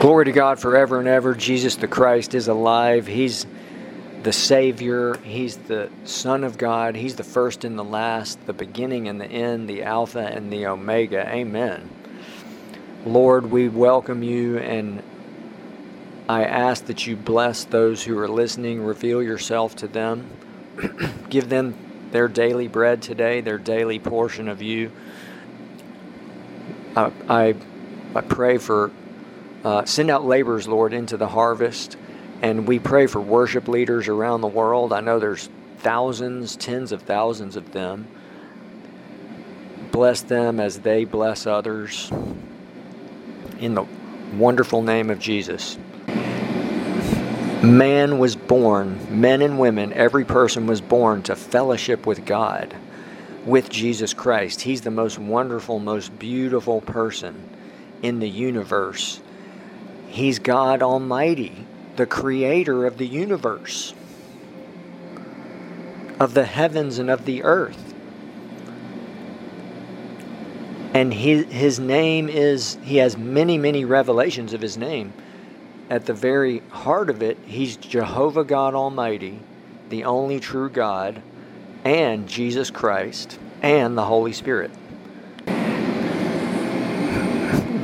Glory to God forever and ever. Jesus the Christ is alive. He's the Savior. He's the Son of God. He's the first and the last, the beginning and the end, the Alpha and the Omega. Amen. Lord, we welcome you and I ask that you bless those who are listening, reveal yourself to them, give them their daily bread today, their daily portion of you. I, I, I pray for, uh, send out laborers, Lord, into the harvest. And we pray for worship leaders around the world. I know there's thousands, tens of thousands of them. Bless them as they bless others. In the wonderful name of Jesus. Man was born, men and women, every person was born to fellowship with God, with Jesus Christ. He's the most wonderful, most beautiful person in the universe. He's God Almighty, the creator of the universe, of the heavens and of the earth. And his, his name is, he has many, many revelations of his name at the very heart of it, he's Jehovah God Almighty, the only true God, and Jesus Christ, and the Holy Spirit.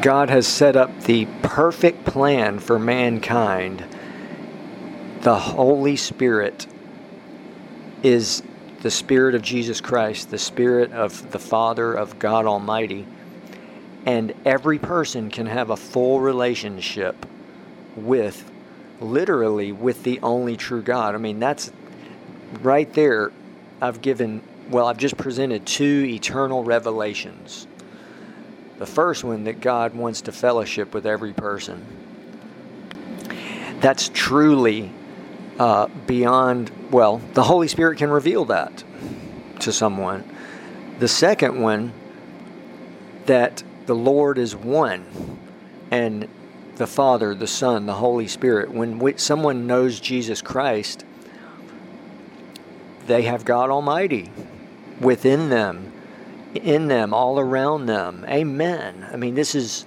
God has set up the perfect plan for mankind. The Holy Spirit is the Spirit of Jesus Christ, the Spirit of the Father of God Almighty. And every person can have a full relationship with, literally, with the only true God. I mean, that's right there. I've given, well, I've just presented two eternal revelations. The first one that God wants to fellowship with every person. That's truly uh, beyond, well, the Holy Spirit can reveal that to someone. The second one, that the Lord is one and the Father, the Son, the Holy Spirit. When we, someone knows Jesus Christ, they have God Almighty within them, in them, all around them. Amen. I mean, this is,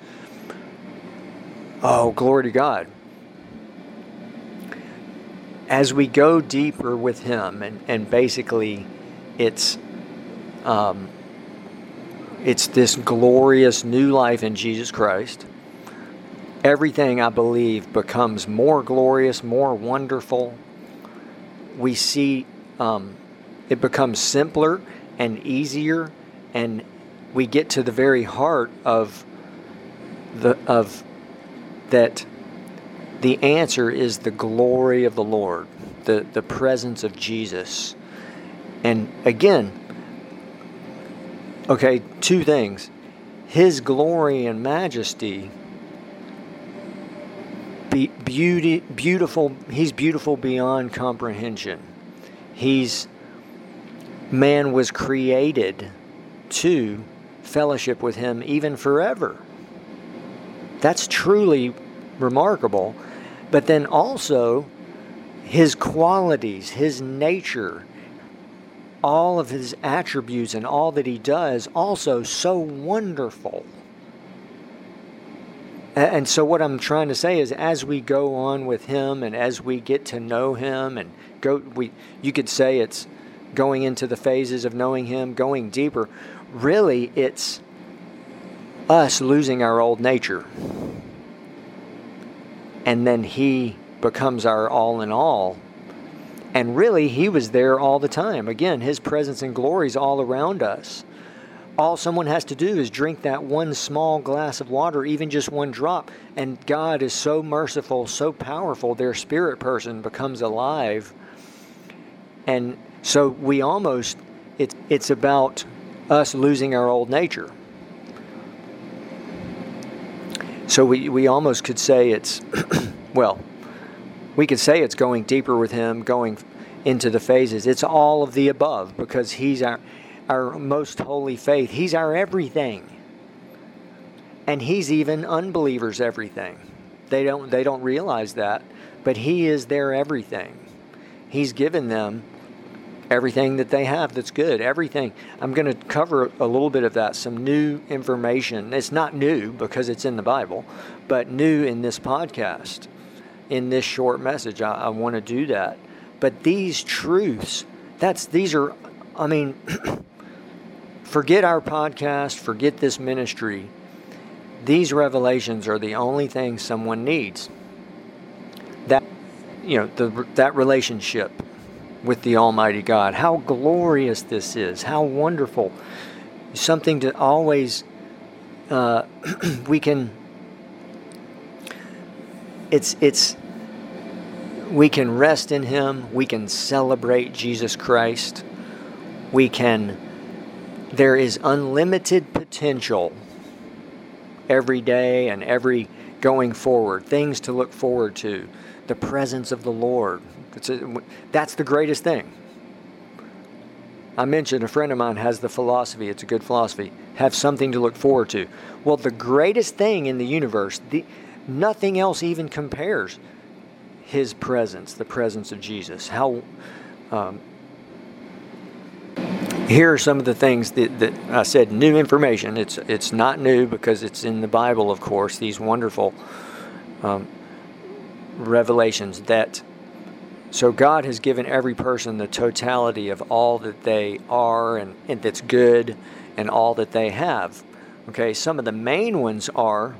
oh, glory to God. As we go deeper with Him, and, and basically it's, um, it's this glorious new life in Jesus Christ everything I believe becomes more glorious, more wonderful. We see um, it becomes simpler and easier, and we get to the very heart of the of that. The answer is the glory of the Lord, the the presence of Jesus, and again. Okay, two things. His glory and majesty be, beauty, beautiful. He's beautiful beyond comprehension. He's man was created to fellowship with him even forever. That's truly remarkable. But then also his qualities, his nature, all of his attributes and all that he does also so wonderful. And so, what I'm trying to say is, as we go on with Him, and as we get to know Him, and go, we, you could say it's going into the phases of knowing Him, going deeper. Really, it's us losing our old nature, and then He becomes our all in all. And really, He was there all the time. Again, His presence and glory is all around us all someone has to do is drink that one small glass of water, even just one drop, and God is so merciful, so powerful, their spirit person becomes alive. And so we almost, it's, it's about us losing our old nature. So we, we almost could say it's, well, we could say it's going deeper with Him, going into the phases. It's all of the above because He's our our most holy faith. He's our everything. And he's even unbelievers everything. They don't they don't realize that, but he is their everything. He's given them everything that they have that's good, everything. I'm going to cover a little bit of that, some new information. It's not new because it's in the Bible, but new in this podcast, in this short message. I, I want to do that. But these truths, that's these are, I mean, forget our podcast, forget this ministry. These revelations are the only thing someone needs. That, you know, the, that relationship with the Almighty God. How glorious this is! How wonderful! Something to always uh, we can. It's it's we can rest in Him. We can celebrate Jesus Christ. We can. There is unlimited potential every day and every going forward. Things to look forward to. The presence of the Lord. A, that's the greatest thing. I mentioned a friend of mine has the philosophy, it's a good philosophy, have something to look forward to. Well, the greatest thing in the universe, the, nothing else even compares his presence, the presence of Jesus. How um, here are some of the things that, that, I said new information. It's it's not new because it's in the Bible, of course. These wonderful um, revelations that so God has given every person the totality of all that they are and, and that's good and all that they have. Okay, some of the main ones are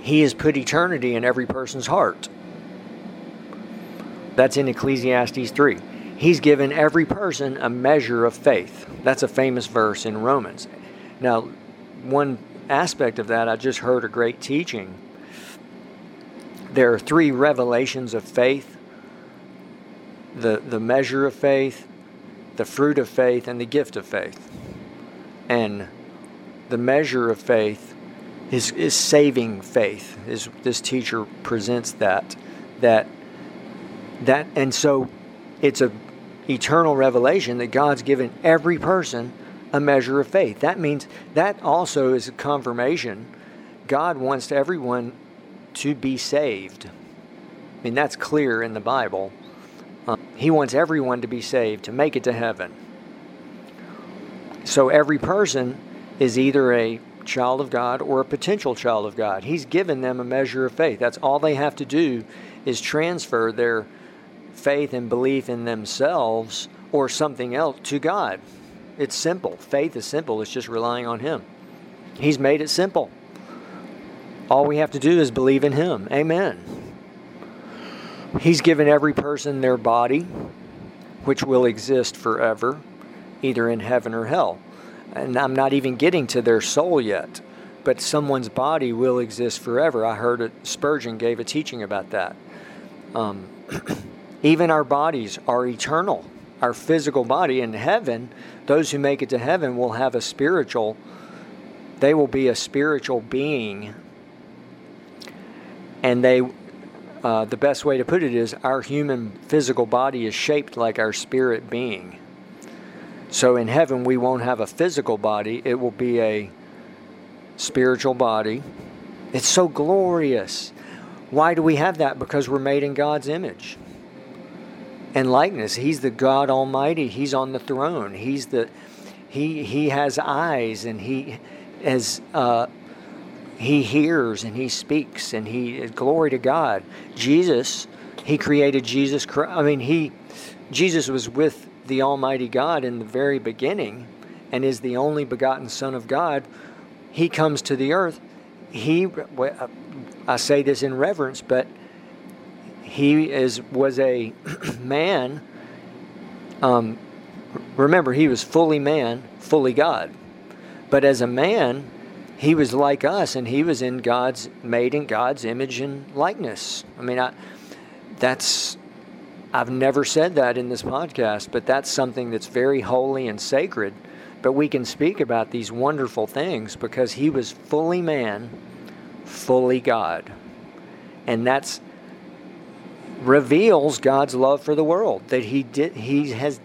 He has put eternity in every person's heart. That's in Ecclesiastes 3. He's given every person a measure of faith. That's a famous verse in Romans. Now, one aspect of that, I just heard a great teaching there are three revelations of faith the, the measure of faith, the fruit of faith, and the gift of faith. And the measure of faith is, is saving faith. Is this teacher presents that that that and so it's a eternal revelation that God's given every person a measure of faith. That means that also is a confirmation. God wants everyone to be saved. I mean, that's clear in the Bible. Um, he wants everyone to be saved, to make it to heaven. So every person is either a child of God or a potential child of God. He's given them a measure of faith. That's all they have to do is transfer their faith and belief in themselves or something else to God. It's simple. Faith is simple. It's just relying on Him. He's made it simple. All we have to do is believe in Him. Amen. He's given every person their body, which will exist forever, either in heaven or hell. And I'm not even getting to their soul yet, but someone's body will exist forever. I heard Spurgeon gave a teaching about that. Um, even our bodies are eternal. Our physical body in heaven, those who make it to heaven will have a spiritual, they will be a spiritual being and they uh, the best way to put it is our human physical body is shaped like our spirit being. So in heaven, we won't have a physical body, it will be a spiritual body. It's so glorious. Why do we have that? Because we're made in God's image and likeness. He's the God Almighty. He's on the throne. He's the he he has eyes and he has uh, he hears and he speaks and he glory to God. Jesus, he created Jesus Christ. I mean, he Jesus was with the Almighty God in the very beginning and is the only begotten Son of God. He comes to the earth. He, I say this in reverence, but he is was a man. Um, remember, he was fully man, fully God. But as a man, he was like us and he was in God's made in God's image and likeness. I mean, I, that's I've never said that in this podcast, but that's something that's very holy and sacred. But we can speak about these wonderful things because he was fully man, fully God. And that's reveals God's love for the world that he did he has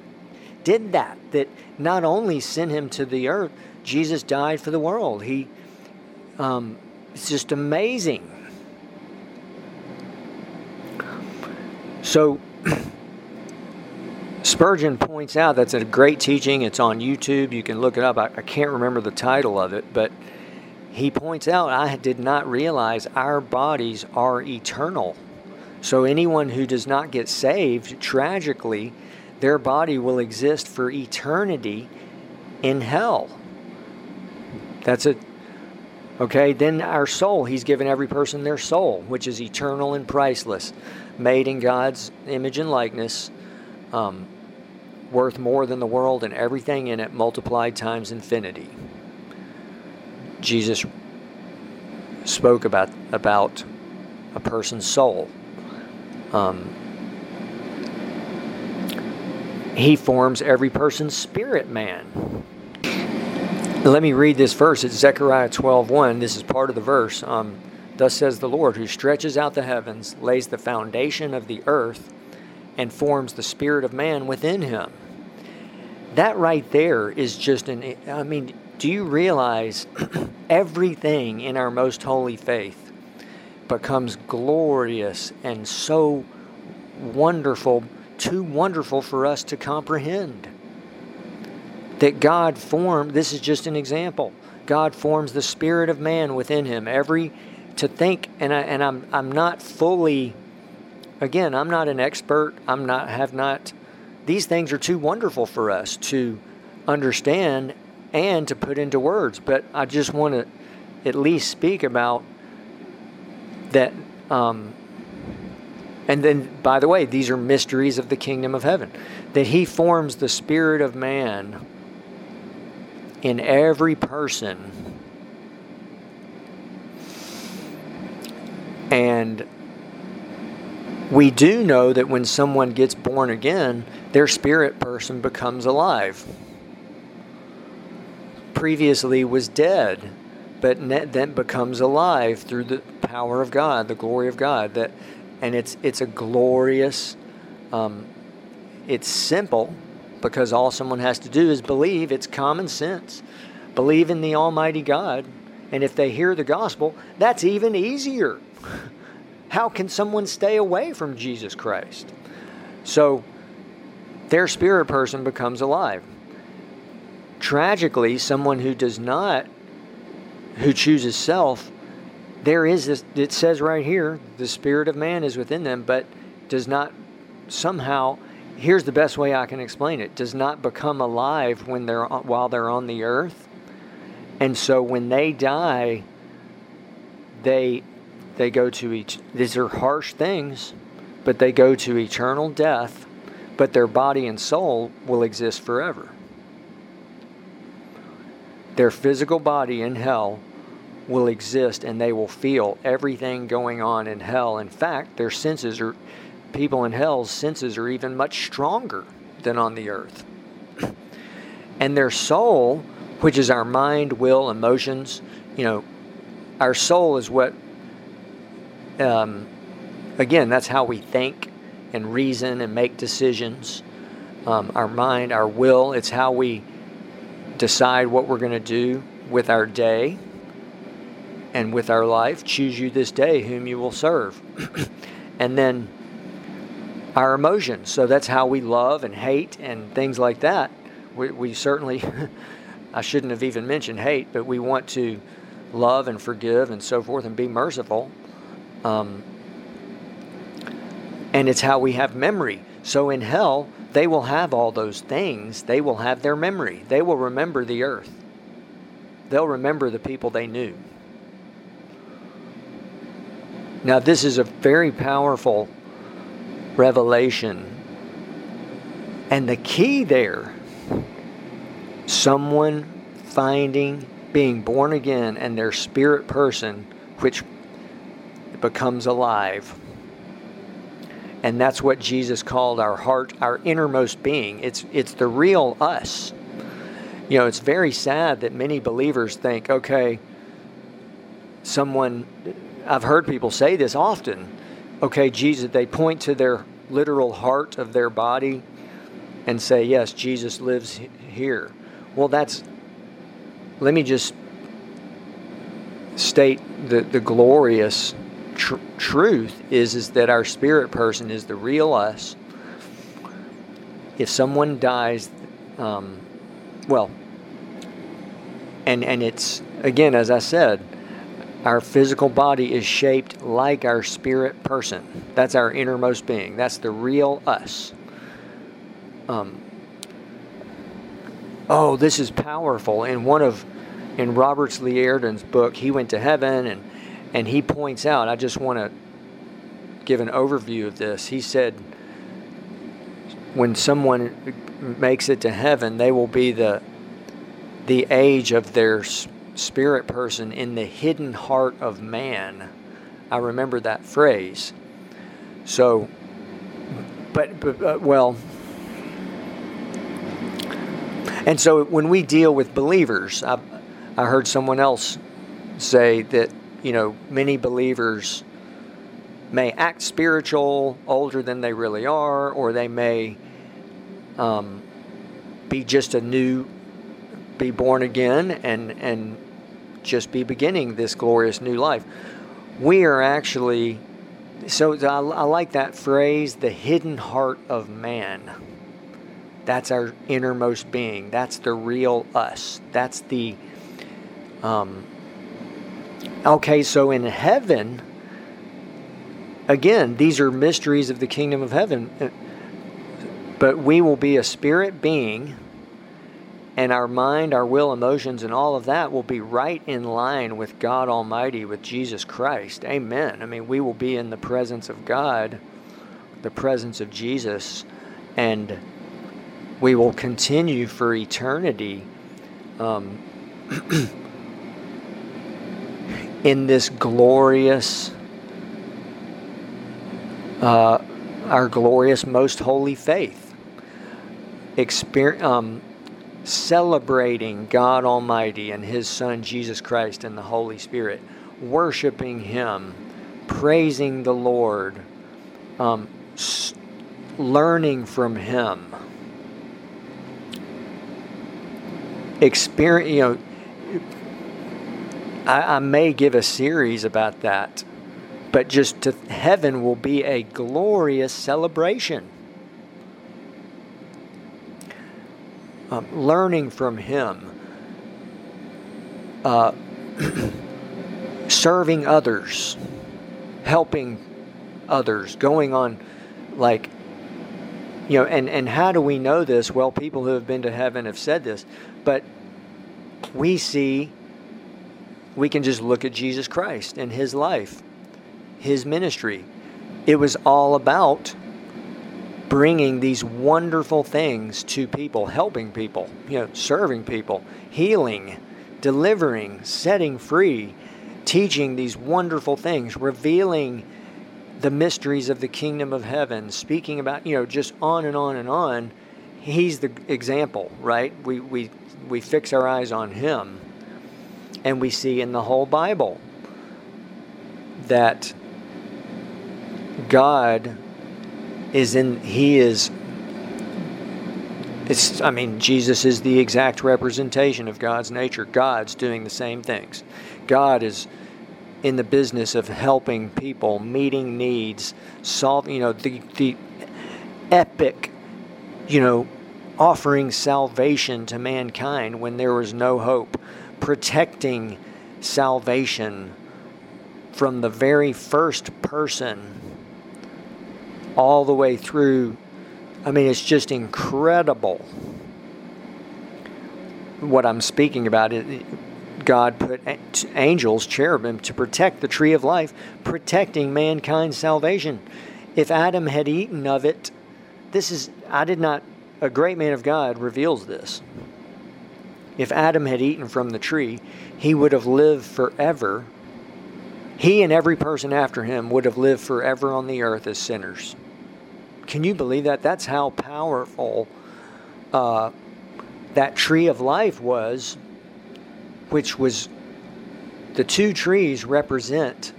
did that that not only sent him to the earth Jesus died for the world he um, it's just amazing. So, Spurgeon points out that's a great teaching. It's on YouTube. You can look it up. I, I can't remember the title of it, but he points out I did not realize our bodies are eternal. So anyone who does not get saved, tragically, their body will exist for eternity in hell. That's it. Okay, then our soul, he's given every person their soul, which is eternal and priceless, made in God's image and likeness, um, worth more than the world and everything in it multiplied times infinity. Jesus spoke about about a person's soul. Um, he forms every person's spirit man. Let me read this verse. It's Zechariah 12:1. This is part of the verse. Um, Thus says the Lord, who stretches out the heavens, lays the foundation of the earth, and forms the spirit of man within him. That right there is just an. I mean, do you realize everything in our most holy faith becomes glorious and so wonderful, too wonderful for us to comprehend? That God formed, this is just an example. God forms the spirit of man within him. Every to think, and I and I'm I'm not fully. Again, I'm not an expert. I'm not have not. These things are too wonderful for us to understand and to put into words. But I just want to at least speak about that. Um, and then, by the way, these are mysteries of the kingdom of heaven. That He forms the spirit of man in every person. And we do know that when someone gets born again, their spirit person becomes alive. Previously was dead, but then becomes alive through the power of God, the glory of God. That, and it's it's a glorious. Um, it's simple, because all someone has to do is believe. It's common sense. Believe in the Almighty God. And if they hear the gospel, that's even easier. How can someone stay away from Jesus Christ? So their spirit person becomes alive. Tragically, someone who does not, who chooses self, there is this, it says right here, the spirit of man is within them, but does not somehow here's the best way I can explain it. Does not become alive when they're while they're on the earth. And so when they die they they go to each these are harsh things but they go to eternal death but their body and soul will exist forever. Their physical body in hell will exist and they will feel everything going on in hell. In fact their senses are people in hell's senses are even much stronger than on the earth. And their soul, which is our mind, will, emotions, you know, our soul is what, um, again, that's how we think and reason and make decisions. Um, our mind, our will, it's how we decide what we're going to do with our day and with our life. Choose you this day whom you will serve. and then our emotions. So that's how we love and hate and things like that. We, we certainly, I shouldn't have even mentioned hate, but we want to love and forgive and so forth and be merciful. Um, and it's how we have memory. So in hell, they will have all those things. They will have their memory. They will remember the earth. They'll remember the people they knew. Now, this is a very powerful revelation. And the key there, someone finding being born again and their spirit person, which becomes alive. And that's what Jesus called our heart, our innermost being. It's, it's the real us. You know, it's very sad that many believers think, okay, someone, I've heard people say this often okay, Jesus, they point to their literal heart of their body and say, yes, Jesus lives here. Well, that's, let me just state the, the glorious tr- truth is, is that our spirit person is the real us. if someone dies, um, well, and and it's again as I said, our physical body is shaped like our spirit person. That's our innermost being. That's the real us. Um, oh, this is powerful. In one of in Roberts Liardon's book, he went to heaven and and he points out. I just want to give an overview of this. He said, when someone makes it to heaven, they will be the the age of their spirit person in the hidden heart of man. I remember that phrase. So, but, but uh, well, and so when we deal with believers, I, I heard someone else say that you know many believers may act spiritual, older than they really are, or they may um, be just a new, be born again and and just be beginning this glorious new life. We are actually, so I, I like that phrase, the hidden heart of man. That's our innermost being. That's the real us. That's the. Um, okay, so in heaven, again, these are mysteries of the kingdom of heaven. But we will be a spirit being, and our mind, our will, emotions, and all of that will be right in line with God Almighty, with Jesus Christ. Amen. I mean, we will be in the presence of God, the presence of Jesus, and we will continue for eternity. Um, in this glorious uh, our glorious, most holy faith. Exper- um, celebrating God Almighty and His Son Jesus Christ and the Holy Spirit, worshiping Him, praising the Lord, um, s- learning from Him. Experience, you know, I, I may give a series about that but just to heaven will be a glorious celebration. Um, learning from Him, uh, serving others, helping others, going on like, you know, and, and how do we know this? Well, people who have been to heaven have said this, but we see, we can just look at Jesus Christ and His life his ministry. It was all about bringing these wonderful things to people, helping people, you know, serving people, healing, delivering, setting free, teaching these wonderful things, revealing the mysteries of the kingdom of heaven, speaking about, you know, just on and on and on. He's the example, right? We we we fix our eyes on him and we see in the whole Bible that God is in, He is, it's, I mean, Jesus is the exact representation of God's nature. God's doing the same things. God is in the business of helping people, meeting needs, solving, you know, the, the epic, you know, offering salvation to mankind when there was no hope, protecting salvation from the very first person all the way through. I mean, it's just incredible what I'm speaking about. God put angels, cherubim, to protect the tree of life, protecting mankind's salvation. If Adam had eaten of it, this is, I did not, a great man of God reveals this. If Adam had eaten from the tree, he would have lived forever. He and every person after him would have lived forever on the earth as sinners. Can you believe that? That's how powerful uh, that tree of life was, which was the two trees represent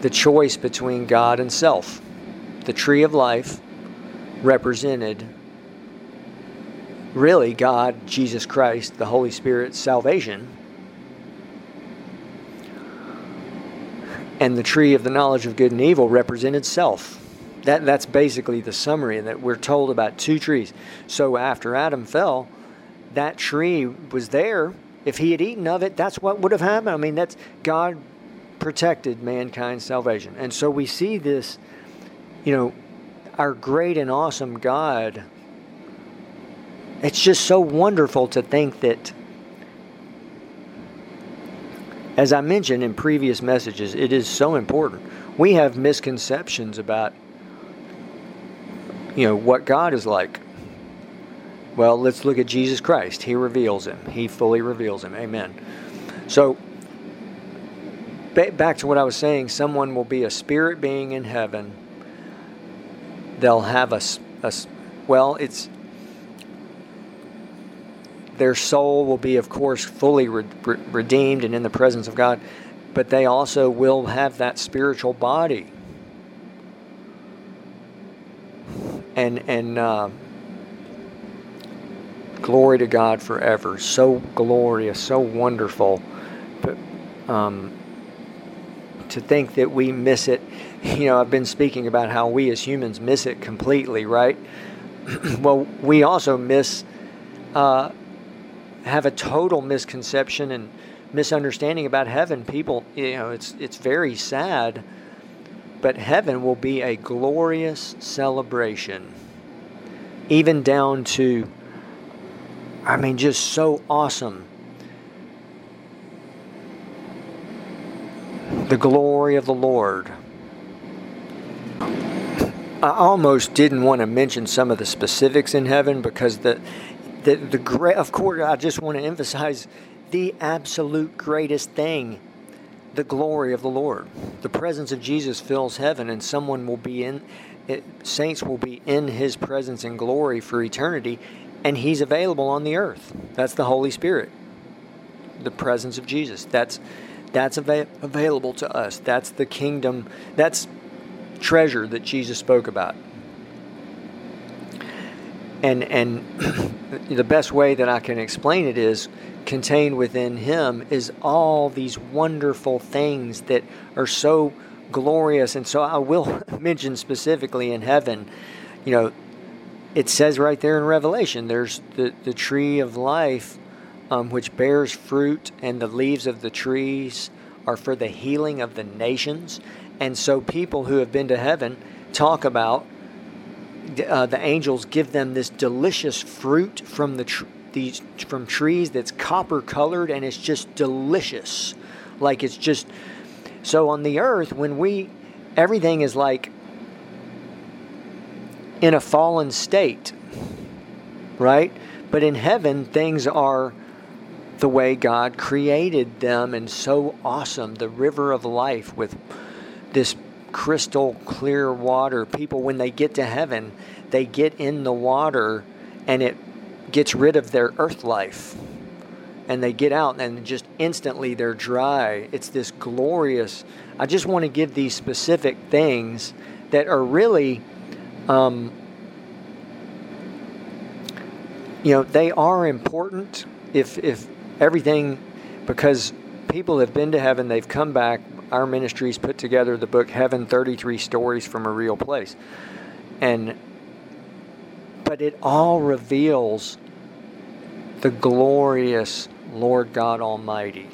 the choice between God and self. The tree of life represented really God, Jesus Christ, the Holy Spirit, salvation. And the tree of the knowledge of good and evil represented self that that's basically the summary that we're told about two trees. So after Adam fell, that tree was there. If he had eaten of it, that's what would have happened. I mean, that's God protected mankind's salvation. And so we see this, you know, our great and awesome God. It's just so wonderful to think that as I mentioned in previous messages, it is so important. We have misconceptions about you know what God is like. Well, let's look at Jesus Christ. He reveals him. He fully reveals him. Amen. So back to what I was saying, someone will be a spirit being in heaven. They'll have a, a well, it's their soul will be, of course, fully re- re- redeemed and in the presence of God, but they also will have that spiritual body. And, and uh, glory to God forever. So glorious, so wonderful. But um, to think that we miss it, you know, I've been speaking about how we as humans miss it completely, right? well, we also miss. Uh, have a total misconception and misunderstanding about heaven. People, you know, it's it's very sad, but heaven will be a glorious celebration, even down to, I mean, just so awesome. The glory of the Lord. I almost didn't want to mention some of the specifics in heaven because the the, the great, of course, I just want to emphasize the absolute greatest thing the glory of the Lord. The presence of Jesus fills heaven, and someone will be in, it, saints will be in his presence and glory for eternity, and he's available on the earth. That's the Holy Spirit, the presence of Jesus. That's that's ava- available to us. That's the kingdom. That's treasure that Jesus spoke about and and the best way that I can explain it is contained within him is all these wonderful things that are so glorious. And so I will mention specifically in heaven you know it says right there in Revelation there's the, the tree of life um, which bears fruit and the leaves of the trees are for the healing of the nations. And so people who have been to heaven talk about uh, the angels give them this delicious fruit from the tr- these from trees that's copper colored and it's just delicious. Like it's just so on the earth when we everything is like in a fallen state right? But in heaven things are the way God created them and so awesome the river of life with this crystal clear water. People, when they get to heaven, they get in the water and it gets rid of their earth life. And they get out and just instantly they're dry. It's this glorious. I just want to give these specific things that are really, um, you know, they are important if, if everything, because people have been to heaven, they've come back, our ministries put together the book Heaven 33 Stories from a Real Place. And but it all reveals the glorious Lord God Almighty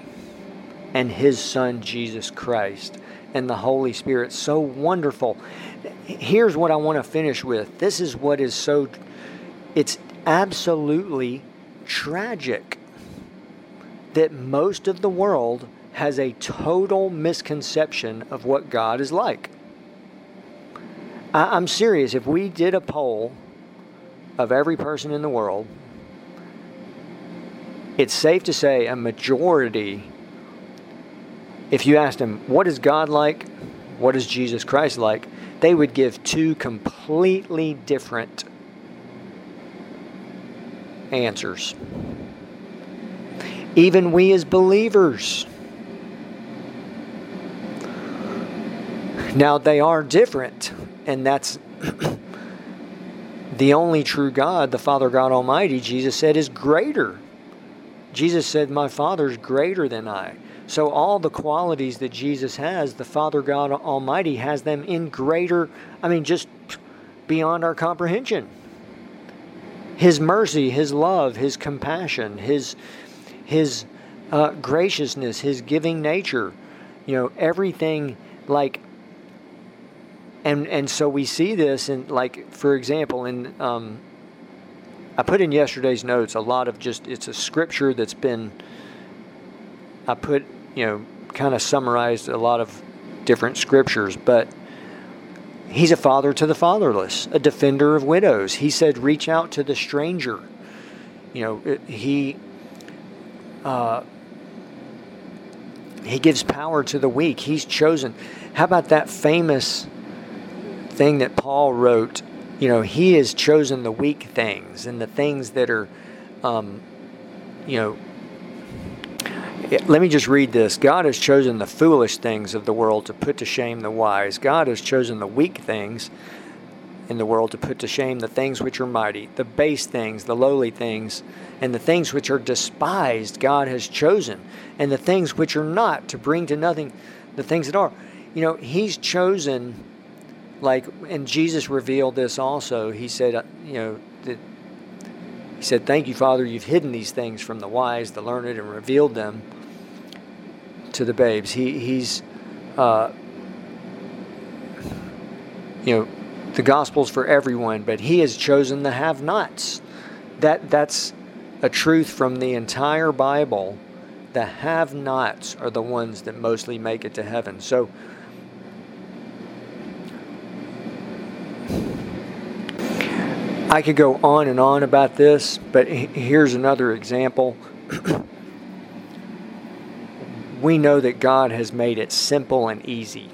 and his son Jesus Christ and the Holy Spirit. So wonderful. Here's what I want to finish with. This is what is so it's absolutely tragic that most of the world has a total misconception of what God is like. I, am serious. If we did a poll of every person in the world, it's safe to say a majority, if you asked them, what is God like? What is Jesus Christ like? They would give two completely different answers. Even we as believers Now, they are different, and that's the only true God, the Father God Almighty, Jesus said, is greater. Jesus said, My Father is greater than I. So, all the qualities that Jesus has, the Father God Almighty has them in greater, I mean, just beyond our comprehension. His mercy, His love, His compassion, His His uh, graciousness, His giving nature, you know, everything like. And and so we see this in like for example in um, I put in yesterday's notes a lot of just it's a scripture that's been I put you know kind of summarized a lot of different scriptures, but He's a father to the fatherless, a defender of widows. He said, reach out to the stranger. You know, he uh, he gives power to the weak. He's chosen. How about that famous thing that Paul wrote? You know, he has chosen the weak things and the things that are, um, you know, let me just read this. God has chosen the foolish things of the world to put to shame the wise. God has chosen the weak things in the world to put to shame the things which are mighty, the base things, the lowly things, and the things which are despised, God has chosen, and the things which are not to bring to nothing the things that are. You know, He's chosen, like, and Jesus revealed this also. He said, uh, you know, that He said, Thank you, Father, you've hidden these things from the wise, the learned, and revealed them to the babes. He he's uh, you know the gospel's for everyone, but he has chosen the have-nots. That that's a truth from the entire Bible. The have-nots are the ones that mostly make it to heaven. So. I could go on and on about this, but here's another example. we know that God has made it simple and easy.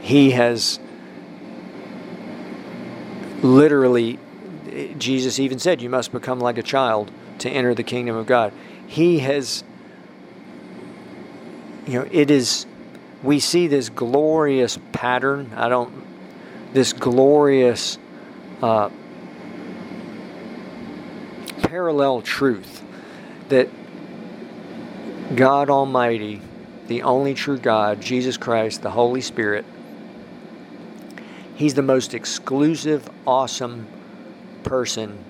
He has literally, Jesus even said, You must become like a child to enter the kingdom of God. He has, you know, it is, we see this glorious pattern. I don't, this glorious uh, parallel truth that God Almighty, the only true God, Jesus Christ, the Holy Spirit, He's the most exclusive, awesome person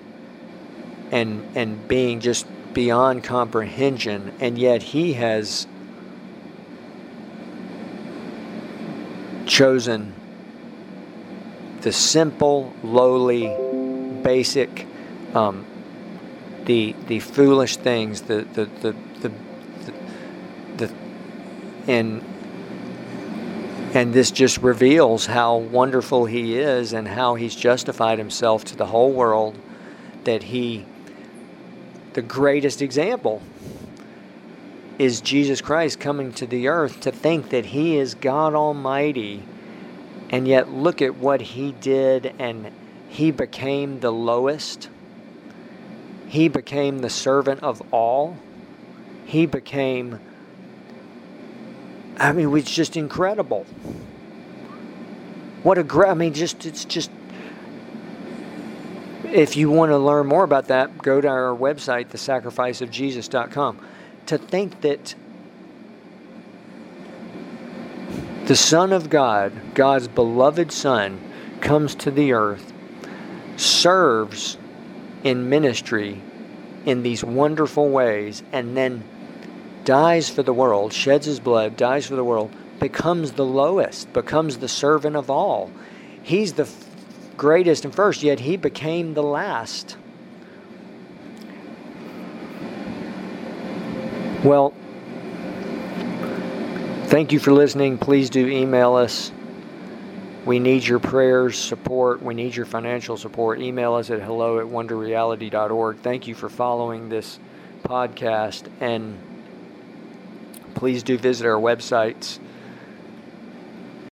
and and being just beyond comprehension and yet he has chosen the simple lowly basic um, the the foolish things the the, the, the and and this just reveals how wonderful he is and how he's justified himself to the whole world that he the greatest example is Jesus Christ coming to the earth to think that he is God Almighty and yet look at what he did and he became the lowest he became the servant of all he became I mean, it's just incredible. What a great, I mean, just, it's just, if you want to learn more about that, go to our website, thesacrificeofjesus.com. To think that the Son of God, God's beloved Son, comes to the earth, serves in ministry in these wonderful ways, and then dies for the world, sheds his blood, dies for the world, becomes the lowest, becomes the servant of all. He's the f- greatest and first, yet he became the last. Well, thank you for listening. Please do email us. We need your prayers, support. We need your financial support. Email us at hello at wonderreality.org. Thank you for following this podcast and please do visit our websites